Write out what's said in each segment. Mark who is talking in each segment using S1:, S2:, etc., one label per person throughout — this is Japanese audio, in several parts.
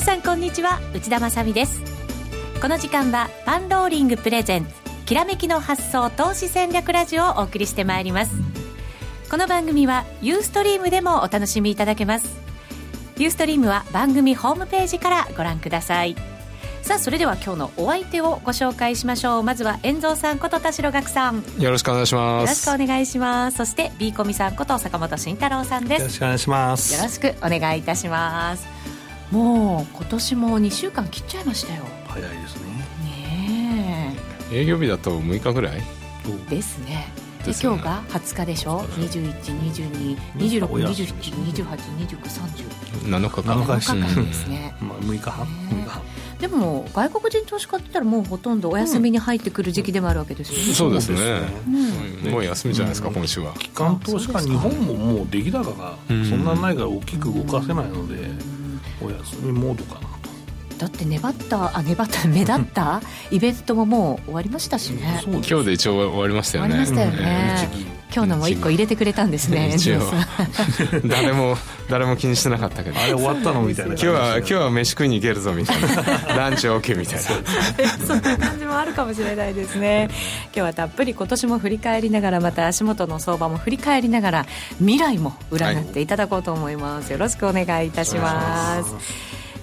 S1: 皆さんこんにちは内田まさです。この時間はパンローリングプレゼンツきらめきの発想投資戦略ラジオをお送りしてまいります。この番組はユーストリームでもお楽しみいただけます。ユーストリームは番組ホームページからご覧ください。さあそれでは今日のお相手をご紹介しましょう。まずは遠蔵さんこと田代岳さん。
S2: よろしくお願いします。
S1: よろしくお願いします。そして B コミさんこと坂本慎太郎さんです。
S3: よろしくお願いします。
S1: よろしくお願いいたしますもう今年も2週間切っちゃいましたよ。
S3: 早いですね。
S1: ね
S2: 営業日だと6日ぐらい？
S1: えですね。で今日が20日でしょ？21222627282930
S2: 7日間
S3: 7日
S1: 日間ですね、
S3: まあ6日。半
S1: ね
S3: 6日。半
S1: でも外国人投資家って言ったらもうほとんどお休みに入ってくる時期でもあるわけですよね、
S2: そうですね。
S1: うん
S2: もう休みじゃないですか今週は。
S3: 機関投資家日本ももう出来高がそんなないから大きく動かせないのでお休みモードかな。
S1: だって粘ったあ粘った 目立った？イベントももう終わりましたしね。
S3: そう
S2: 今日で一応終わりましたよね。
S1: 終わりましたよね。
S3: 日銀
S1: 今日のも一個入れてくれたんですね
S2: 誰も誰も気にしてなかったけど。
S3: あれ終わったのみたいな。
S2: 今日は今日は飯食いに行けるぞみたいな。ランチ OK みたいな。
S1: そんな感じもあるかもしれないですね。今日はたっぷり今年も振り返りながらまた足元の相場も振り返りながら未来も占っていただこうと思います、よろしくお願いいたします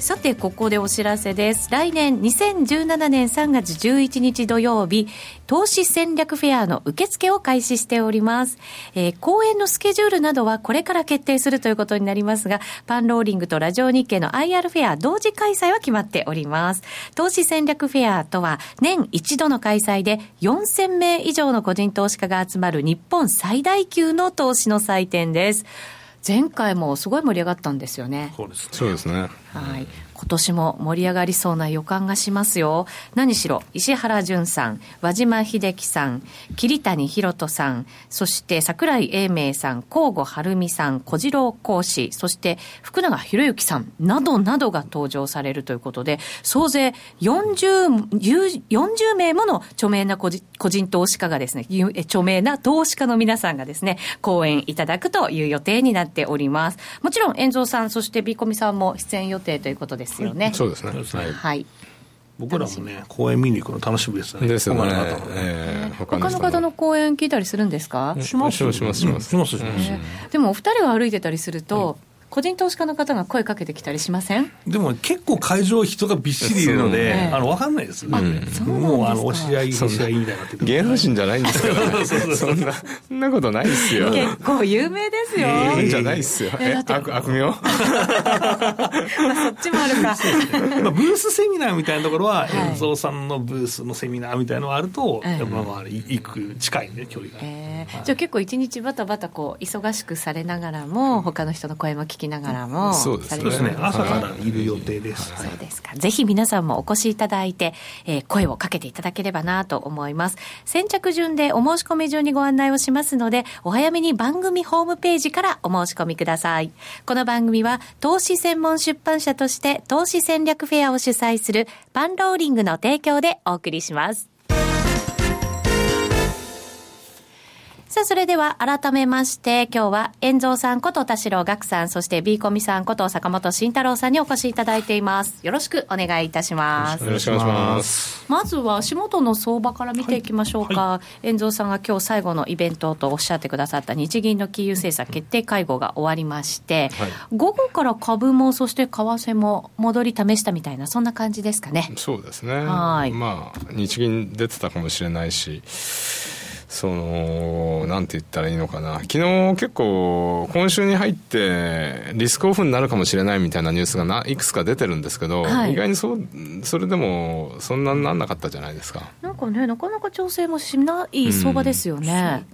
S1: さてここでお知らせです。来年2017年3月11日土曜日投資戦略フェアの受付を開始しております、えー講演のスケジュールなどはこれから決定するということになりますがパンローリングとラジオ日経の IR フェア同時開催は決まっております。投資戦略フェアとは年一度の開催で4000名以上の個人投資家が集まる日本最大級の投資の祭典です。前回もすごい盛り上がったんですよね。
S3: そうですね。
S2: そうですね。
S1: はい。今年も盛り上がりそうな予感がしますよ。何しろ、石原淳さん、和島秀樹さん、桐谷博人さん、そして桜井英明さん、甲吾晴美さん、小次郎講師、そして福永博之さん、などなどが登場されるということで、総勢40、40名もの著名な個人投資家がですね、著名な投資家の皆さんがですね、講演いただくという予定になっております。もちろん、遠蔵さん、そしてビーコミさんも出演予定ということで。
S2: ですね。
S3: そうですね。
S2: はい。
S1: はい。
S3: 僕らもね公演見に行くの楽しみですね。
S2: ですよね
S3: 他の方も。ね
S2: え。ー
S1: 他の方の講演聞いたりするんですか、
S2: しますしますします。
S1: でもお二人が歩いてたりすると、個人投資家の方が声かけてきたりしません？
S3: でも結構会場人がびっしりいるので、あの分かんないですよね、
S1: そうなん
S3: もうあの押し合い押し合いみたいになってて
S2: 芸能人じゃないんですけどねそんなそんなことないですよ。
S1: 結構有名ですよ。
S2: 芸能人じゃないですよ。え悪悪名？
S1: まあそっちもあるか。
S3: まあ、ブースセミナーみたいなところは、
S1: はい。
S3: 遠蔵さんのブースのセミナーみたいなのがあると、
S1: ええ。
S3: やっぱまあ行く近いね距離が、
S1: えーじゃあ結構一日バタバタこう忙しくされながらも他の人の声も聞きながらも
S2: そうですね
S3: 朝からいる予定です、はい
S1: そうですか。ぜひ皆さんもお越しいただいて、えー声をかけていただければなと思います。先着順でお申し込み順にご案内をしますので、お早めに番組ホームページからお申し込みください。この番組は、投資専門出版社として投資戦略フェアを主催するパンローリングの提供でお送りします。さあ、それでは改めまして、今日は、遠蔵さんこと田代岳さん、そして B コミさんこと坂本慎太郎さんにお越しいただいています。よろしくお願いいたします。
S2: よろしくお願いします
S1: まずは足元の相場から見ていきましょうか、遠蔵さんが今日最後のイベントとおっしゃってくださった日銀の金融政策決定会合が終わりまして、
S2: はい
S1: 午後から株もそして為替も戻り試したみたいな、そんな感じですかね。
S2: そうですね
S1: はい
S2: まあ日銀出てたかもしれないしそのなんて言ったらいいのかな。昨日結構今週に入ってリスクオフになるかもしれないみたいなニュースがないくつか出てるんですけど、
S1: はい。
S2: 意外にそうそれでもそんなになんなかったじゃないですか。
S1: なんかね、なかなか調整もしない相場ですよね。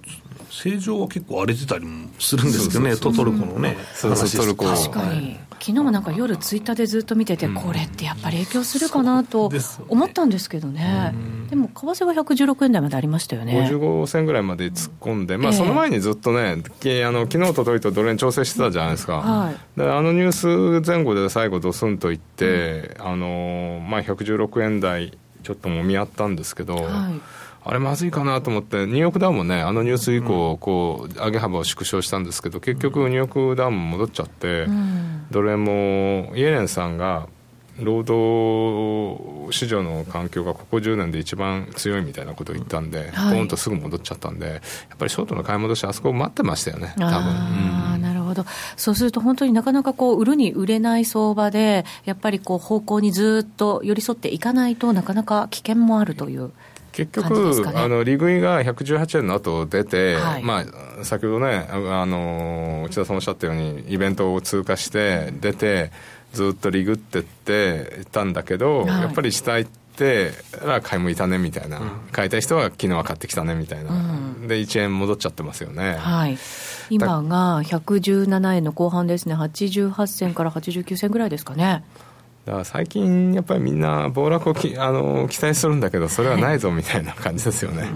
S3: 正常は結構荒れてたりもするんですけどねトトルコのね
S2: そうそう。
S3: 話です。
S2: トルコ。
S1: 確かに、昨日もなんか夜ツイッターでずっと見てて、これってやっぱり影響するかなと思ったんですけどね、でも為替は116円台までありましたよね。
S2: 55銭ぐらいまで突っ込んで、まあ、
S1: ええ
S2: その前にずっとね、きあの昨日とといとドル円調整してたじゃないですか、
S1: はい。
S2: であのニュース前後で最後、ドスンといって、あのまあ、116円台、ちょっともみ合ったんですけど、
S1: はい
S2: あれ、まずいかなと思って、ニューヨークダウンもね、あのニュース以降、こう上げ幅を縮小したんですけど、結局、ニューヨークダウンも戻っちゃって、
S1: うん
S2: ドル円もイエレンさんが、労働市場の環境がここ10年で一番強いみたいなことを言ったんで、はい、ポンとすぐ戻っちゃったんで、やっぱりショートの買い戻し、あそこ待ってましたよね、多分。
S1: あ、うん、なるほど、そうすると本当になかなかこう売るに売れない相場で、やっぱりこう方向にずっと寄り添っていかないとなかなか危険もあるという。
S2: 結局、ね、あの利食いが118円の後出て、はい、まあ、先ほどねあの内田さんおっしゃったようにイベントを通過して出てずっとリグってってたんだけど、はい、やっぱり下行って買いもいたねみたいな、うん、買いたい人は昨日は買ってきたねみたいな、うん、で1円戻っちゃってますよね、
S1: はい、今が117円の後半ですね。88銭から89銭ぐらいですかね
S2: だから最近やっぱりみんな暴落をき あの期待するんだけどそれはないぞみたいな感じですよね、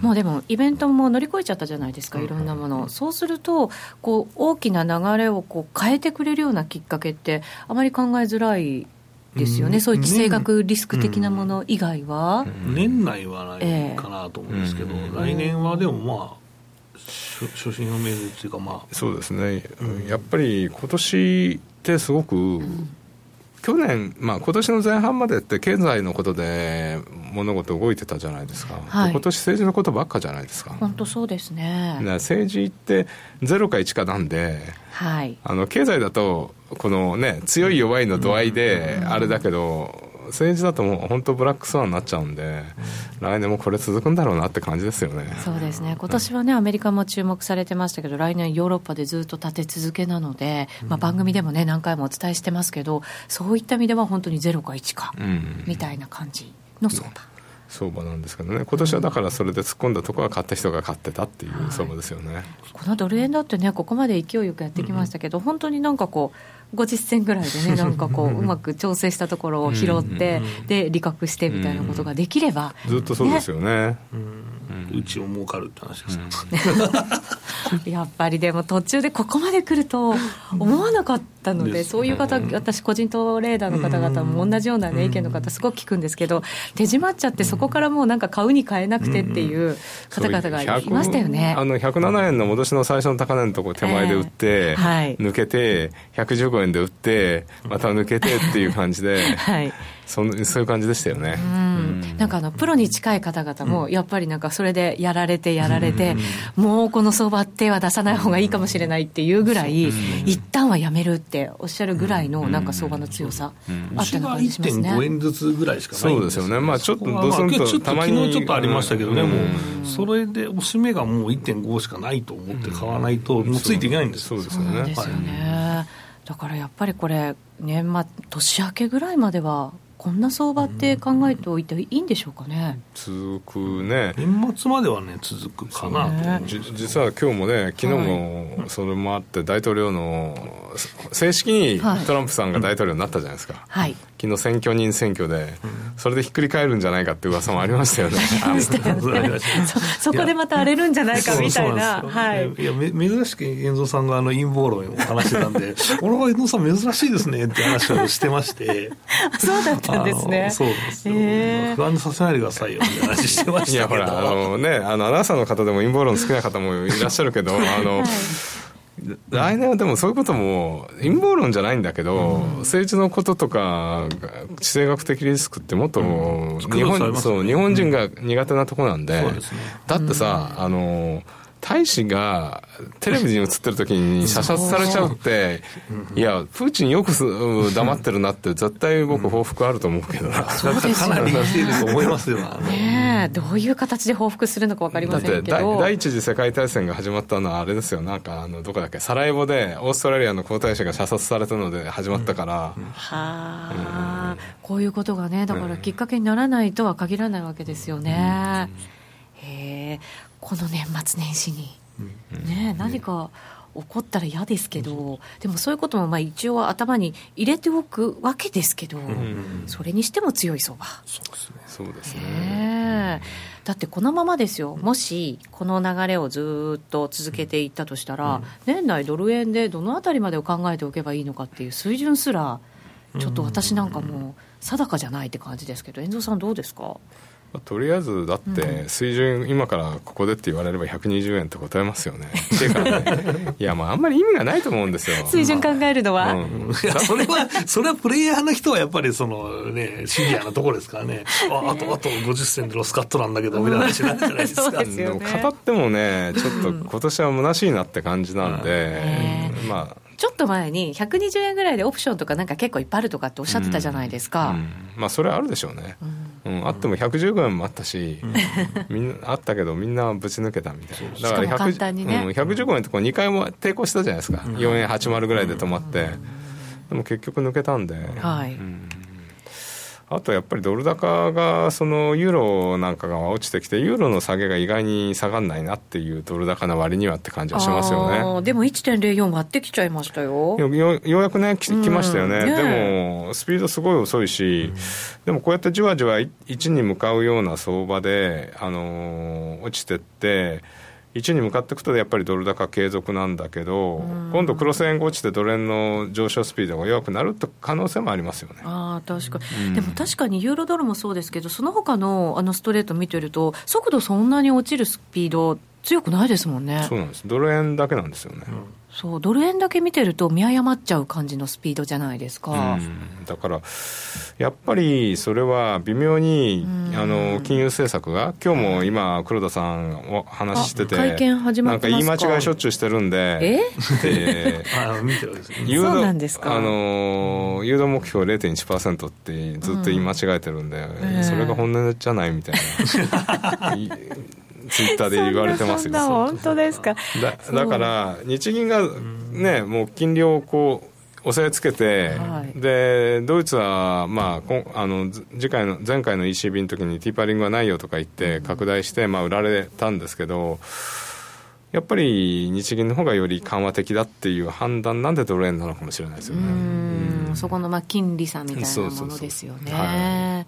S1: もうでもイベントも乗り越えちゃったじゃないですかいろんなもの、そうするとこう大きな流れをこう変えてくれるようなきっかけってあまり考えづらいですよね、うん、そういう地政学リスク的なもの以外は、
S3: うん、年内はないかなと思うんですけど、えー、来年はでもまあ初心を見るっていうかま
S2: あ。そうですね、やっぱり今年ってすごく、去年、まあ今年の前半までって経済のことで物事動いてたじゃないですか、はい、今年政治のことばっかじゃないですか。
S1: 本当そうですね。
S2: 政治って0か1かなんで、はい、あの経済だとこのね強い弱いの度合いであれだけど、政治だともう本当ブラックスワンになっちゃうんで、来年もこれ続くんだろうなって感じですよね。
S1: そうですね。今年はね、アメリカも注目されてましたけど来年ヨーロッパでずっと立て続けなので、まあ、番組でもね何回もお伝えしてますけどそういった意味では本当にゼロか1か、みたいな感じの相場。
S2: 相場なんですけどね、今年はだからそれで突っ込んだところは買った人が買ってたっていう相場ですよね、はい、
S1: このドル円だってね、ここまで勢いよくやってきましたけど、うん、本当になんかこう、50銭ぐらいでね、なんかこう、うまく調整したところを拾って、で、利確してみたいなことができれば、
S2: ずっとそうですよね。
S3: うちを儲かるって話です、
S1: やっぱりでも途中でここまで来ると思わなかったので、そういう方、私、個人トレーダーの方々も同じような、ね、意見の方、すごく聞くんですけど、手締まっちゃって、そこからもうなんか買うに買えなくてっていう方々がいましたよね、
S2: あの107円の戻しの最初の高値のところ、手前で売って、抜けて、115円で売って、また抜けてっていう感じで。はい。そそういう感じでしたよね、うん、
S1: なんかあのプロに近い方々も、やっぱりなんかそれでやられてやられて、もうこの相場手は出さない方がいいかもしれないっていうぐらい、一旦はやめるっておっしゃるぐらいのなんか相場の強さ、あったような感じしますね。
S3: 1.5円ずつぐらいしかない
S2: そうですよね、まあ、ちょっとドスンと
S3: たまに。昨日ちょっとありましたけどね、もうそれでおしめがもう1.5しかないと思って買わないと、もうついていけないんです
S2: そうですよね。
S1: だからやっぱりこれ、年末、年明けぐらいまではこんな相場って考えておいていいんでしょうかね、
S2: 続くね。
S3: 年末まではね続くかな
S2: と、ね、実は今日もね昨日もそれもあって大統領の正式にトランプさんが大統領になったじゃないですか、はい、昨日選挙人選挙で、それでひっくり返るんじゃないかって噂もありましたよね。
S1: そこでまた荒れるんじゃないかみたいな。はい。いや
S3: 珍しく遠藤さんがあの陰謀論を話してたんで 俺は遠藤さん珍しいですねって話をしてまして。
S1: そうだったったんですね。
S3: そうですよ、えー、不安にさせないでくださいよって話してましたけど。いや、ほら、あの
S2: ね、あの、アナウンサーの方でも陰謀論好きな方もいらっしゃるけど、あの、はい来年はでもそういうことも陰謀論じゃないんだけど、うん、政治のこととか地政学的リスクってもっと、日本そう日本人が苦手なところなん。で、うん、だってさ、あの大使がテレビに映ってる時に射殺されちゃうって、いや、プーチンよく黙ってるなって、絶対僕、報復あると思うけどな。
S3: そうですかなりらしいと思いますよ。
S1: ねどういう形で報復するのか分かりませんけど。だって
S2: 第一次世界大戦が始まったのはあれですよ、なんか、あの、どこだっけ、サラエボでオーストラリアの皇太子が射殺されたので始まったから。は
S1: あ、こういうことがね、だからきっかけにならないとは限らないわけですよね。へえ。この年末年始に、ね、何か起こったら嫌ですけど、でもそういうこともまあ一応頭に入れておくわけですけど、それにしても強い相場。
S2: そうですね。
S1: だってこのままですよ、もしこの流れをずっと続けていったとしたら、年内ドル円でどのあたりまでを考えておけばいいのかっていう水準すら、ちょっと私なんかもう定かじゃないって感じですけど、遠藤さん、どうですか？
S2: まあとりあえずだって水準、今からここでって言われれば120円って答えますよね。っていうかね、いやまああんまり意味がないと思うんですよ。
S1: 水準考えるのは、
S2: うん。
S3: いやそれは、それはプレイヤーの人はやっぱりそのね、シビアなところですからね。ああと、あと50銭でロスカットなんだけど、みたいな話になるじゃないですか。
S1: で
S2: も語ってもね、ちょっと今年は虚しいなって感じなんで、まあ、
S1: ちょっと前に120円ぐらいでオプションとかなんか結構いっぱいあるとかっておっしゃってたじゃないですか。
S2: うんまあそれはあるでしょうね、うん。あっても115円もあったし、みんなあったけどみんなぶち抜けたみたいな。
S1: しかも簡単にね。
S2: うん、115円ってこう2回も抵抗したじゃないですか、4円80ぐらいで止まって、でも結局抜けたんで、
S1: はい。
S2: あとやっぱりドル高がそのユーロなんかが落ちてきてユーロの下げが意外に下がんないなっていうドル高な割にはって感じはしますよね。
S1: でも1.04割ってきちゃいましたよ。
S2: よよようやくねき来ましたよね、
S1: うん。ね
S2: でもスピードすごい遅いし、でもこうやってじわじわ1に向かうような相場で、あのー落ちてって1に向かっていくとやっぱりドル高継続なんだけど、今度クロス円が落ちてドル円の上昇スピードが弱くなるって可能性もありますよね。
S1: ああ確かに、でも確かにユーロドルもそうですけど、その他のあのストレート見てると、速度そんなに落ちるスピード、強くないですもんね。
S2: そうなんです。ドル円だけなんですよね、
S1: そうドル円だけ見てると、見誤っちゃう感じのスピードじゃないですか。
S2: うん。だからやっぱりそれは微妙にあの金融政策が今日も今黒田さんお話ししてて
S1: あ会見始まってますか？
S2: なんか言い間違いしょっちゅうしてるんで
S1: え？
S2: で
S3: あ見てるわけですね。
S2: 誘導
S1: そうなんですか？
S2: あの誘導目標0.1%ってずっと言い間違えてるんで、
S1: え
S2: それが本音じゃないみたいな、い ツイッターで言われてますよ。
S1: そんな本当ですか？
S2: だだから日銀がねもう金利をこう押さえつけて、
S1: はい。
S2: でドイツは、まあ、あのず次回の前回の ECB の時にティーパリングはないよとか言って拡大して、まあ、売られたんですけどやっぱり日銀の方がより緩和的だっていう判断なんでドル円なのかもしれないですよ
S1: う
S2: ね。
S1: ん。そこのまあ金利差みたいな
S2: そうそうそう。
S1: ものですよ
S2: は
S1: ね。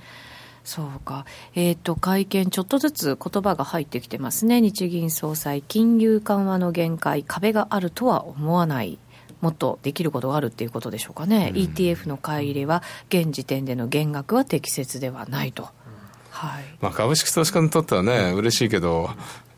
S1: そうか、えー、と会見、ちょっとずつ言葉が入ってきてますね、日銀総裁、金融緩和の限界、壁があるとは思わない、もっとできることがあるっていうことでしょうかね、ETF の買い入れは、現時点での減額は適切ではないと。はい。
S2: まあ、株式投資家にとってはね嬉しいけど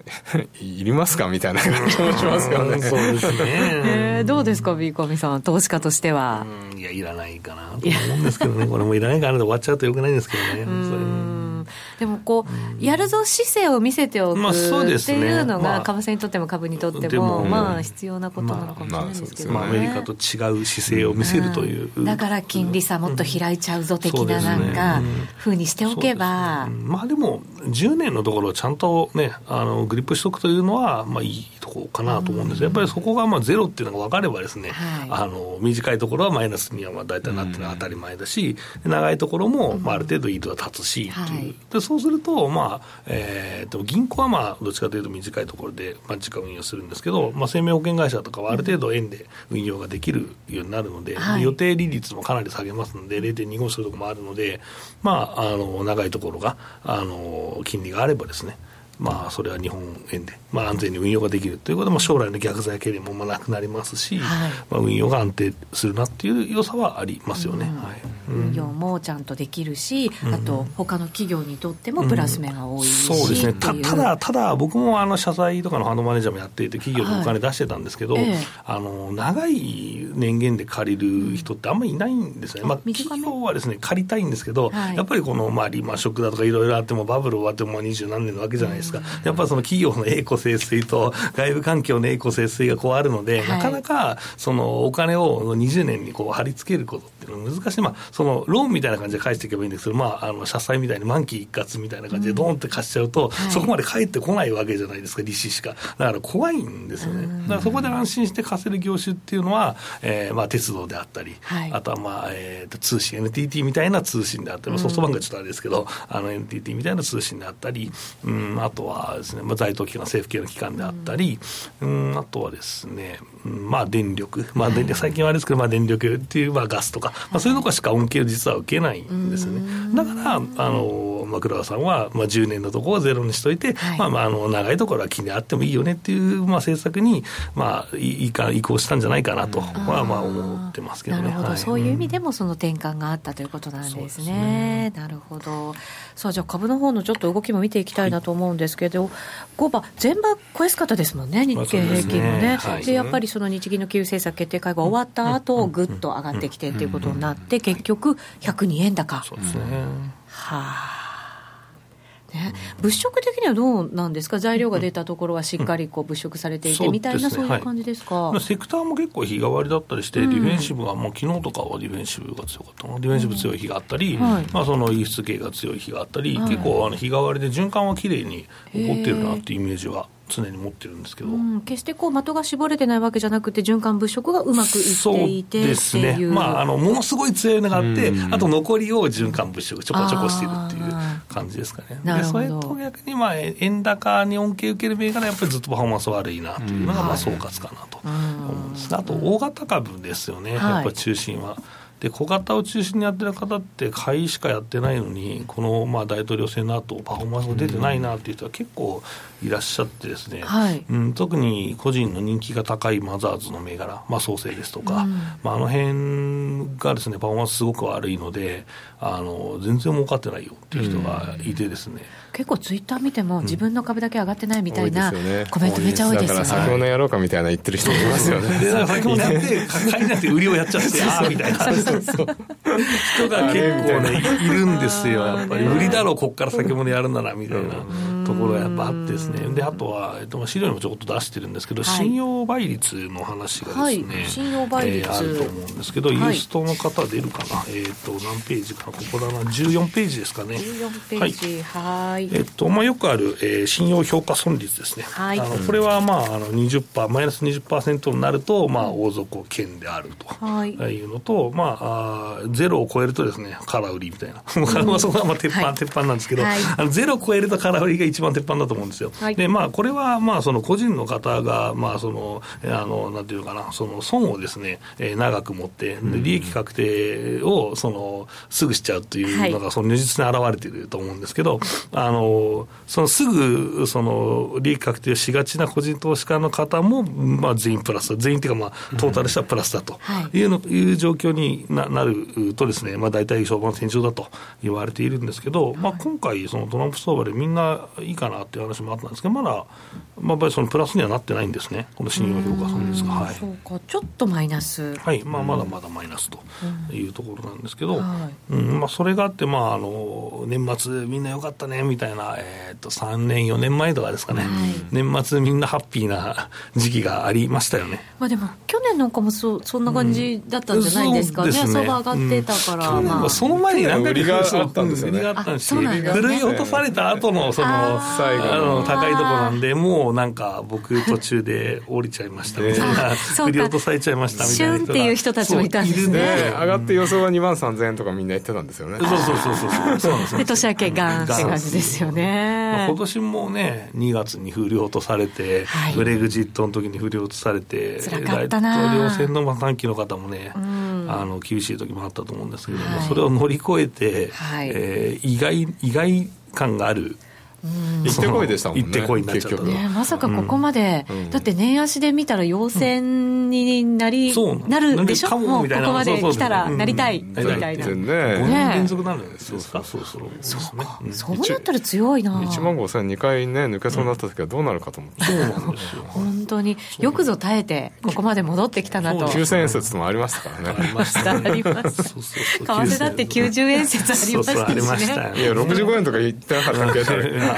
S2: いりますか？みたいな感じもしますよね。
S3: そうですね。
S1: えーどうですか、ビーコミさん、投資家としては。
S3: うん。いや、いらないかなと思うんですけどね、これもいらないかなで終わっちゃうとよくないんですけどね、
S1: でもこう、やるぞ姿勢を見せておく
S3: まあそうです
S1: って
S3: ね
S1: いうのが、
S3: まあ。
S1: 為替にとっても株にとって
S3: で
S1: も、
S3: も
S1: まあ必要なことなのかもしれないですけどね。
S3: まあ、アメリカと違う姿勢を見せるという。
S1: うん。だから金利差もっと開いちゃうぞ的ななんか
S3: うん。
S1: ふうにしておけば。
S3: まあでも、10年のところをちゃんとね、あのグリップしとくというのは、まあいいところかなと思うんですやっぱりそこがまあゼロっていうのが分かればですね、
S1: はい。
S3: あの短いところはマイナスにはまあ大体なってるのは当たり前だし、長いところもまあある程度イートが立つしっていう、
S1: はい。
S3: でそうすると、まあえー、でも銀行はまあどっちかというと短いところで、まあ、時間運用するんですけど、まあ、生命保険会社とかはある程度円で運用ができるようになるので、
S1: はい。
S3: 予定利率もかなり下げますので、0.25するところもあるので、まあ、あの長いところがあの金利があればですね、まあ、それは日本円で、まあ、安全に運用ができるということで、まあ、将来の逆剤懸念もまあなくなりますし、
S1: はい。
S3: まあ、運用が安定するなっていう良さはありますよね。はい
S1: 運用もちゃん。とできるし、あと他の企業にとってもプラス面が多いし、
S3: そうですね、たただ、ただ僕もあの社債とかのファンドマネージャーもやっていて、企業にお金出してたんですけど、
S1: はいええ。
S3: あの長い年限で借りる人ってあんまりいないんですね、まあ、企業はですね借りたいんですけど、
S1: はい。
S3: やっぱりこの、まあ、リーマンショックだとかいろいろあっても、バブル終わっても二十何年なわけじゃないですか、やっぱりその企業の栄枯盛衰と外部環境の栄枯盛衰がこうあるので、
S1: はい。
S3: なかなかそのお金を20年にこう貼り付けることっていうのは難しい、まあ、そのローンみたいな感じで返していけばいいんですけど、まあ、あの社債みたいに満期一括みたいな感じで、ドーンって貸しちゃうと、
S1: はい。
S3: そこまで返ってこないわけじゃないですか、利子しか。だから怖いんですよね。だからそこで安心して貸せる業種っていうのは、えーまあ、鉄道であったり、
S1: はい。
S3: あとは、まあえーと通信、NTT みたいな通信であったり、ソフトバンクはちょっとあれですけど、あの NTT みたいな通信であったり、うん、あとはですね、まあ、在当機関、政府系の機関であったり、うん、あとはですね、うんまあ、電力、まあ、電力最近はあれですけど、まあ、電力っていう、まあ、ガスとか、まあ、そういうのしか恩恵を実は受けないんですよね。だから、あの、マクラさんは、まあ、10年のところはゼロにしといて、はい、まあまあ、あの長いところは気にあってもいいよねっていう、まあ、政策に、まあ、いいか移行したんじゃないかなとは、まあ、思ってますけどね。
S1: なるほど、はい、そういう意味でもその転換があったということなんですね。すねなるほど。さあ、じゃあ株の方のちょっと動きも見ていきたいなと思うんですけど、はい、5番、全場超えすかったですもんね、日経平均もね。で、ねはい、やっぱりその日銀の金融政策決定会合が終わった後、ぐっと上がってきてっていうことになって、結局、102円高。そうですね。はあ。ね、物色的にはどうなんですか、材料が出たところはしっかりこう物色されていてみたいな、そういう感じですか、
S3: はい、セクターも結構日替わりだったりして、ディフェンシブは、もう昨日とかはディフェンシブが強かったの、ディフェンシブ強い日があったり、まあ、その輸出系が強い日があったり、結構あの日替わりで循環はきれいに起こってるなっていうイメージは常に持ってるんですけど、うん、
S1: 決してこう的が絞れてないわけじゃなくて、循環物色がうまくいっていて
S3: ですね、まあ、あのものすごい強いのがあって、あと残りを循環物色、ちょこちょこしているっていう感じですかね。でそれと逆に、まあ、円高に恩恵受ける銘柄、やっぱりずっとパフォーマンス悪いなというのが、まあ、総括かなと思うんです、あと大型株ですよね、やっぱ中心は。で小型を中心にやってる方って買いしかやってないのにこのまあ大統領選の後パフォーマンスが出てないなっていう人は結構いらっしゃってですね、はい、うん、特に個人の人気が高いマザーズの銘柄、まあ、創生ですとか、うん、まあ、あの辺がですねパフォーマンスすごく悪いのであの全然儲かってないよっていう人がいてですね、
S1: うん、結構ツイッター見ても自分の株だけ上がってないみたいな、コメントめちゃ多いですよね。だから
S2: 先物やろうかみたいな言ってる人いますよね。
S3: で先物やって買いなって売りをやっちゃってああみたいな。そうそう人が結構ねいるんですよやっぱり。売りだろうこっから先物やるならみたいなところがやっぱあってですね。であとは、えっと、資料にもちょっと出してるんですけど、はい、信用倍率の話がですね、はい、信用倍率、えー、あると思うんですけど、ユーストの方出るかな？えっ、と何ページかここだな。14ページですかね。
S1: 14ページ。はい。
S3: えっ、とまあよくある、えー、信用評価損率ですね、はい、あのこれはまああの20%マイナス20%になるとまあ王族圏であると、はい、いうのとまああゼロを超えるとですね空売りみたいな、うん、そこはまあ鉄板、はい、鉄板なんですけど、はい、あのゼロを超えると空売りが一番鉄板だと思うんですよ、はい、でまあこれはまあその個人の方がまあそのあのなんていうかな。その損をですね、えー、長く持って利益確定をそのすぐしちゃうというのがその如実に現れていると思うんですけど、あのそのすぐその利益確定をしがちな個人投資家の方もまあ全員プラス全員というかまあトータルしたらプラスだとい。うの、いう状況にななるとですねまあ大体相場の天井だと言われているんですけど、まあ今回そのトランプ相場でみんないいかなっていう話もあったんですけどまだまあ、やっぱりそのプラスにはなってないんですね、この信用評価損率が、はい、
S1: そうか、ちょっとマイナス、
S3: はい。まあ、まだまだマイナスというところなんですけど、うん、まあ、それがあって、まあ、あの年末、みんなよかったねみたいな、えー、と3年、4年前とかですかね、はい、年末、みんなハッピーな時期がありましたよね。
S1: まあ、でも、去年なんかもそそんな感じだったんじゃないですかね、相場、上がってたから、
S3: まあ、その前に何
S2: 回か売りがあったんですよね。
S3: ふるい落とされた後のそのあの高いところなんで、もうなんか僕途中で降りちゃいました。みたいな、振り落とされちゃいましたみたいな
S1: 人が。っていう人たちもいたんですね。
S2: 上がって予想は2万3000円とかみんな言ってたんですよね。
S3: そうそうそうそうそう。
S1: そうで年明けガンって感じですよね、
S3: まあ、今年もね2月に振り落とされて、はい、ブレグジットの時に振り落とされて
S1: 大統
S3: 領選の短期の方もね、うん、あの厳しい時もあったと思うんですけども、はい、それを乗り越えて、はい、えー、意外意外感がある
S2: 行ってこいでしたもんね。
S3: 行ってこいになっちゃった。ね、
S1: まさかここまで、うん、だって年足で見たら陽線になり、うん、なるでしょ？もうここまで来たらなりたいみたいな。ね、5
S3: 年連続なるんですよ。そう
S1: そうそう。そうか。そうなったら強いな。
S2: 1万5千2回ね、抜けそうになった時はどうなるかと思って。そうなん
S1: ですよ。本当に、よくぞ耐えて、ここまで戻ってきたなと。
S2: 9000円説もありましたからね。
S1: ありました。あります。為替だって90円説ありましたしね。
S2: いや、65円とか言ってなかったっけ？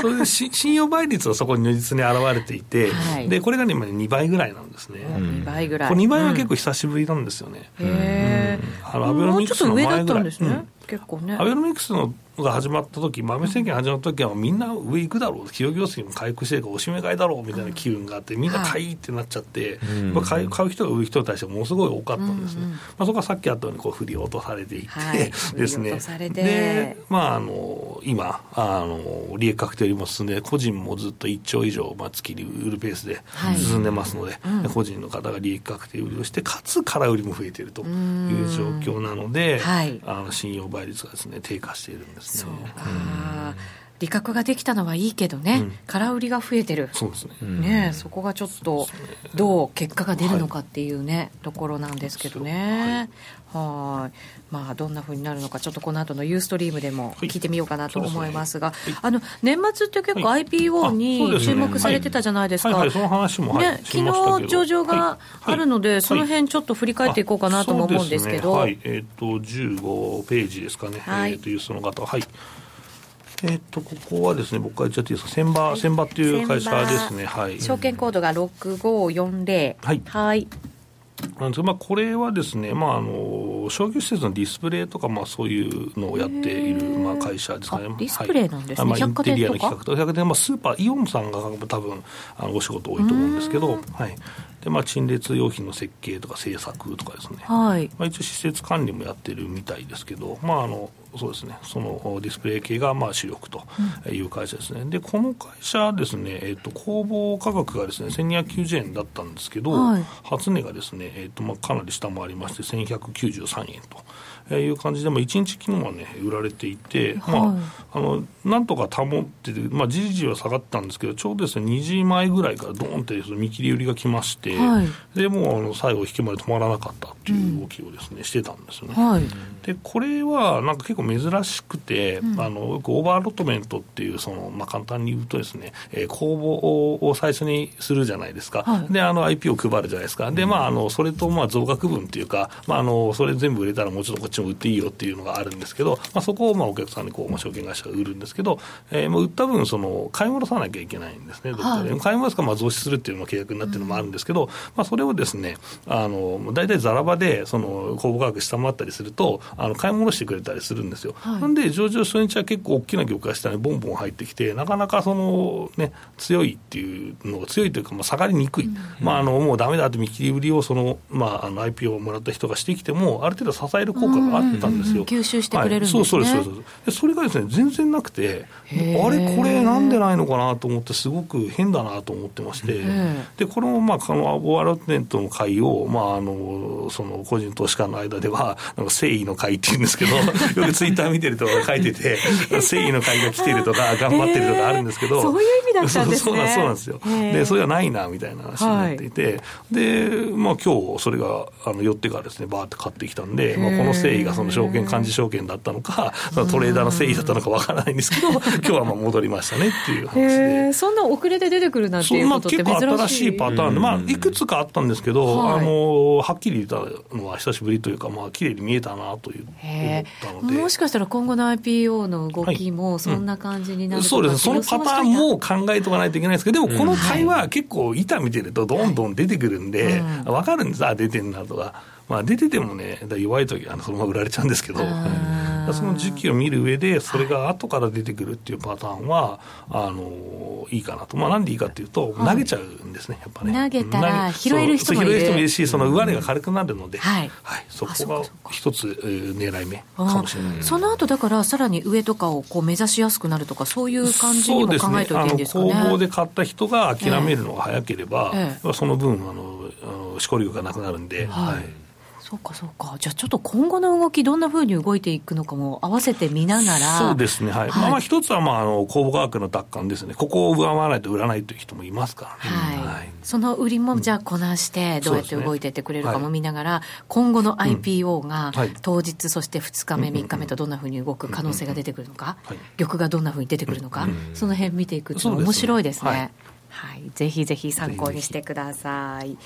S3: それで信用倍率はそこに如実に現れていて、はい、でこれが今2倍ぐらいなんですね。
S1: 2倍ぐらい。
S3: これ2倍は結構久しぶりなんですよね。
S1: うん、へえ。
S3: あのアベノミクスの前ぐらい。もうちょっと上だったん
S1: ですね。結構ね。
S3: アベノミクスのが始まった時、豆政権始まった時はみんな上行くだろう、企業業績も回復してるからおしめ買いだろうみたいな機運があって、みんな買いってなっちゃって、はい、買う買う人が売る人に対してものすごい多かったんですね。うんうん、まあ、そこはさっきあったようにこう振り落とされていって、はい、ですね。で、まあ、あの、今、あの、利益確定よりも進んで、個人もずっと1兆以上、まあ、月に売るペースで進んでますので、はい、個人の方が利益確定売りをして、かつ空売りも増えているという状況なので、あの信用倍率がですね、低下しているんです。ますね。
S1: そうか。利確ができたのはいいけどね、うん、空売りが増えてる。
S3: そうですね。
S1: ねそこがちょっと、どう結果が出るのかっていうね、はい、ところなんですけどね。はい。まあ、どんなふうになるのか、ちょっとこの後のユーストリームでも聞いてみようかなと思いますが、はいすね、あの、年末って結構 IPO に注目されてたじゃないですか。
S3: はい、その話も、
S1: ね、昨日上場があるので、その辺ちょっと振り返っていこうかなとも思うんですけど。
S3: はい、えっ、ー、と、15ページですかね。はい。えっ、ー、と、ユースの方。はい。えっ、と、ここはですね、僕から言っちゃっていいですか、千葉、千葉っていう会社ですね、はい。
S1: 証券コードが6540。
S3: はい。
S1: はい。
S3: なんですまあ、これはですね、まあ、あの商業施設のディスプレイとか、まあ、そういうのをやっている、まあ、会社ですかね、
S1: ディスプレイなんですね、
S3: はい、まあ、インテリアの企画と、百貨店、まあ、スーパー、イオンさんが多分あのお仕事多いと思うんですけど、はい、で、まあ、陳列用品の設計とか製作とかですね、
S1: はい。
S3: まあ、一応施設管理もやってるみたいですけど、まあ、あのそうですね、そのディスプレイ系がまあ主力という会社ですね、うん、でこの会社ですね、えーと、公募価格がですね1290円だったんですけど、はい、初値がですね、えーとまあ、かなり下回りまして、1193円と。いう感じで、まあ、1日昨日はね、売られていて、はい、まあ、あのなんとか保ってて、まあ、じりじりは下がったんですけど、ちょうどですね2時前ぐらいからどーんって見切り売りが来まして、はい、でもうあの最後、引けまで止まらなかったっていう動きをですね、うん、してたんですよね。はい、でこれはなんか結構珍しくて、うん、あのオーバーロットメントっていうその、まあ、簡単に言うとですね、えー、公募を最初にするじゃないですか、はい、であの IP を配るじゃないですか、でまあ、あのそれとまあ増額分っていうか、まあ、あのそれ全部売れたらもうちょっとこっちも売っていいよっていうのがあるんですけど、まあ、そこをまあお客さんにこう、まあ、証券会社が売るんですけど、えー、もう売った分その、買い戻さなきゃいけないんですね、どっかで。はい、買い戻すかまあ増資するっていうのが契約になってるのもあるんですけど、うん、まあ、それをですね、あの大体ざらばでその公募価格下回ったりすると、あの買い戻してくれたりするんですよ。はい、なんで、上場初日は結構大きな業界下にボンボン入ってきて、なかなかその、ね、強いっていうのが、強いというか、まあ、下がりにくい、うん、まあ、あのもうだめだって見切り売りをその、まあ、あの IPO をもらった人がしてきても、ある程度支える効果があったんですよ。
S1: 吸収してくれるんですね、
S3: はい、そうそうそうそれがですね、全然なくて、あれ、これ、なんでないのかなと思って、すごく変だなと思ってまして、でこの、まあ、ワールドネットの会を、まあ、あのその個人投資家の間では、なんか誠意の会っていうんですけど、よくツイッター見てると書いてて、誠意の会が来てるとか、頑張ってるとかあるんですけど、
S1: そういう意味だったんですね。
S3: そうなんですよ。で、それがないなみたいな話になっていて、はい、で、まあ今日それがあの寄ってからですね、バーって買ってきたんで、まあ、この誠意がその証券、幹事証券だったのか、そのトレーダーの誠意だったのかわからないんですけど、今日はまあ戻りましたねっていう話で。
S1: そんな遅れて出てくるなんていうことって珍しい、まあ、結構
S3: 新しいパターンで、まあ、いくつかあったんですけど、はい、あのはっきり言ったのは久しぶりというか、まあ綺麗に見えたなという思ったので。
S1: もしかしたら今後の IPO の動きもそんな感じになる、はいうん、
S3: そうです。そのパターンも考えとかないといけないですけど、でもこの会話、結構板見てるとどんどん出てくるんで、はい、分かるんです、あ、出てんなとか。まあ、出ててもね、弱い時はそのまま売られちゃうんですけど、その時期を見る上で、それが後から出てくるっていうパターンは、あのいいかなと、まあ、なんでいいかっていうと、投げちゃうんですね、やっぱね。
S1: 投げたら拾える人もいる。
S3: 拾える人もいるし、その上値が軽くなるので、はい、はい、そこが一つ、狙い目かもしれない。
S1: その後だから、さらに上とかをこう目指しやすくなるとか、そういう感じにも考えておいていいんですかね。
S3: 工房で買った人が諦めるのが早ければ、ええ、その分あの、しこりがなくなるんで。はい、はい
S1: そうかそうか、じゃあちょっと今後の動き、どんなふうに動いていくのかも合わせて見ながら、
S3: そうですね、はい、はい、まあ、まあ一つはまああの公募価格の奪還ですね、ここを上回らないと売らないという人もいますからね、
S1: はい、はい、その売りもじゃあこなして、どうやって動いていってくれるかも見ながら、今後の IPO が当日、そして2日目、3日目とどんなふうに動く可能性が出てくるのか、玉がどんなふうに出てくるのか、その辺見ていくと面白いですね。はい、ぜひぜひ参考にしてください。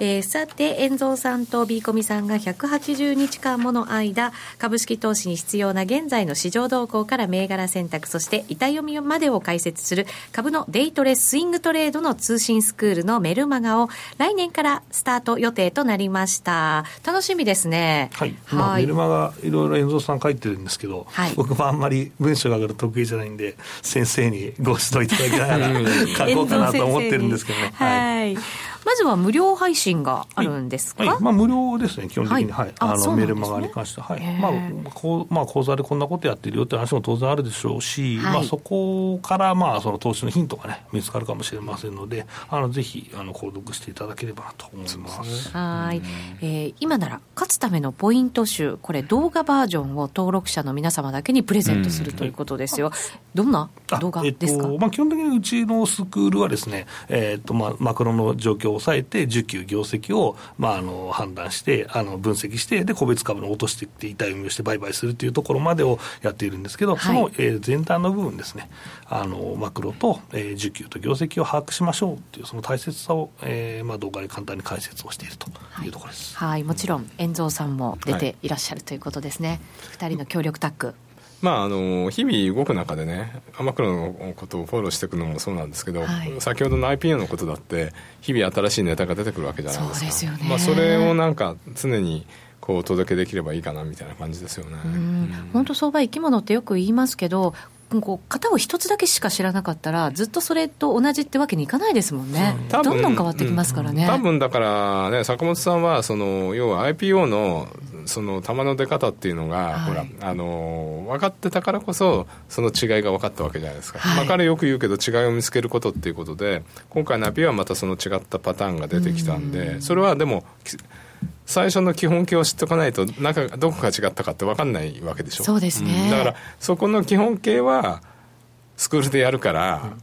S1: えー、さて、遠蔵さんと B コミさんが180日間もの間、株式投資に必要な現在の市場動向から銘柄選択、そして板読みまでを解説する株のデイトレスイングトレードの通信スクールのメルマガを来年からスタート予定となりました。楽しみですね。
S3: はい。まあ、メルマガいろいろ遠蔵さん書いてるんですけど、はい、僕もあんまり文章が上がる得意じゃないんで、先生にご指導いただきながら書こうかなと思ってるんですけどね。
S1: はいはいまずは無料配信があるんですか、
S3: はいはい、まあ、無料ですね、基本的に、はい、あの、
S1: ね、
S3: メルマガに関しては、はい。まあこうまあ、講座でこんなことやってるよって話も当然あるでしょうし、まあ、そこから、まあ、その投資のヒントがね、見つかるかもしれませんので、あのぜひあの購読していただければなと思います。
S1: はい、えー、今なら勝つためのポイント集、これ、動画バージョンを登録者の皆様だけにプレゼントするということですよ。どんな動画ですか、え
S3: っとまあ、基本的にうちのスクールはですね、えー、っとまあ、マクロの状況を抑えて、需給業績を、まあ、あの判断して、あの分析して、で、個別株の落としていって、痛い運用して売買するというところまでをやっているんですけど、はい、その、えー、前段の部分ですね、あのマクロと、えー、需給と業績を把握しましょうという、その大切さを、えーまあ、動画で簡単に解説をしているというところです。
S1: はい、はい、もちろん、遠蔵さんも出ていらっしゃる、ということですね。二人の協力タッグ。
S2: まあ、あの日々動く中でね、マクロのことをフォローしていくのもそうなんですけど、はい、先ほどの IPO のことだって、日々新しいネタが出てくるわけじゃないですか、そ、ね、まあ、それをなんか常にこうお届けできればいいかなみたいな感じですよね。
S1: 本当、相場、生き物ってよく言いますけど、こう型を一つだけしか知らなかったら、ずっとそれと同じってわけにいかないですもんね、どんどん変わってきますからね。
S2: 多分だからね、坂本さんはその、要は IPO のその球の出方っていうのが、はい、ほらあの分かってたからこそその違いが分かったわけじゃないですか、はい、まあ、彼よく言うけど違いを見つけることっていうことで今回のアピはまたその違ったパターンが出てきたんでそれはでも最初の基本形を知っておかないと中どこが違ったかって分かんないわけでしょ？
S1: そうですね、
S2: うん、だからそこの基本形はスクールでやるから、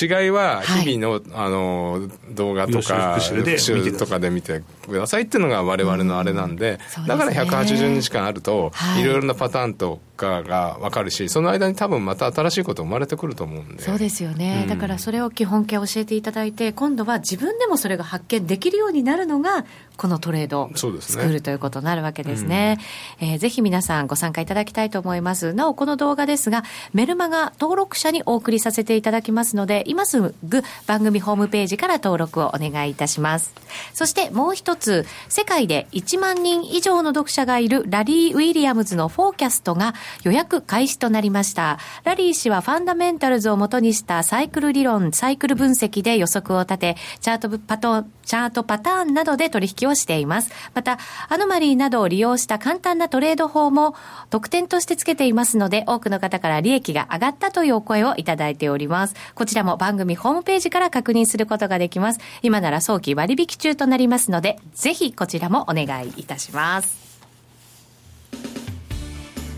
S2: 違いは日々のはい、あの動画とか復習とかで見てくださいっていうのが我々のあれなんで、うん、だから180日間あると、い。ろいろなパターンとかが分かるしその間に多分また新しいこと生まれてくると思うんで。
S1: そうですよね、うん、だからそれを基本形教えていただいて今度は自分でもそれが発見できるようになるのがこのトレードスクールということになるわけですね、うん、えー、ぜひ皆さんご参加いただきたいと思います。なおこの動画ですがメルマガ登録者にお送りさせていただきますので今すぐ番組ホームページから登録をお願いいたします。そしてもう一つ世界で1万人以上の読者がいるラリー・ウィリアムズのフォーキャストが予約開始となりました。ラリー氏はファンダメンタルズをもとにしたサイクル理論、サイクル分析で予測を立て、チャートパトチャートパターンなどで取引をしています。また、アノマリーなどを利用した簡単なトレード法も特典としてつけていますので、多くの方から利益が上がったというお声をいただいております。こちらも番組ホームページから確認することができます。今なら早期割引中となりますので、ぜひこちらもお願いいたします。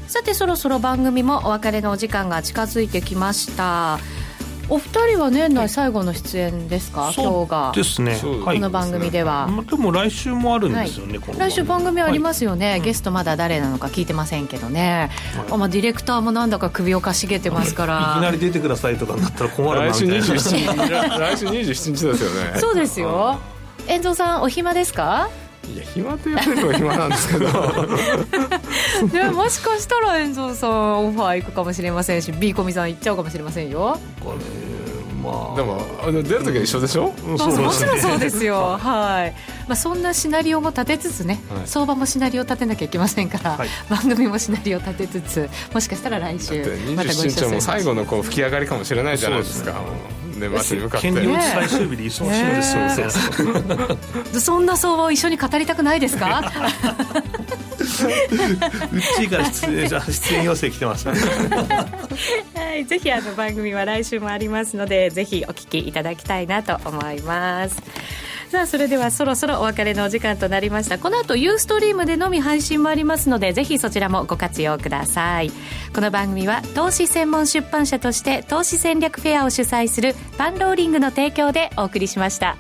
S1: さてそろそろ番組もお別れのお時間が近づいてきましたお二人は年内最後の出演ですか、今日が。
S3: ですね。
S1: この番組では、
S3: でも来週もあるんですよね、
S1: はい、来週番組ありますよね、はい、ゲストまだ誰なのか聞いてませんけどね、はい、まあ、ディレクターもなんだか首をかしげてますから。
S3: いきなり出てくださいとかなったら困るな
S2: 来週27日。来週27 日ですよね。
S1: そうですよ。遠藤さんお暇ですか？
S2: いや暇と言われれば暇なんですけど。
S1: でももしかしたら遠藤さんオファー行くかもしれませんし B コミさん行っちゃうかもしれませんよ。
S2: まあ、でもあの出る時は一緒でしょ、
S1: うん、そうもちろんそうですよ。はい、まあ、そんなシナリオも立てつつね、はい、相場もシナリオ立てなきゃいけませんから、はい、番組もシナリオ立てつつもしかしたら来週
S2: またご一緒日も最後のこう吹き上がりかもしれないじゃないですか年末に向かって。
S3: 権利最終日で忙しいんですよ、ね、
S1: そそんな相場を一緒に語りたくないですか？
S3: うちから出演 出演要請来てます、はい、
S1: ぜひあの番組は来週もありますのでぜひお聞きいただきたいなと思いますさあそれではそろそろお別れのお時間となりました。この後ユーストリームでのみ配信もありますのでぜひそちらもご活用ください。この番組は投資専門出版社として投資戦略フェアを主催するパンローリングの提供でお送りしました。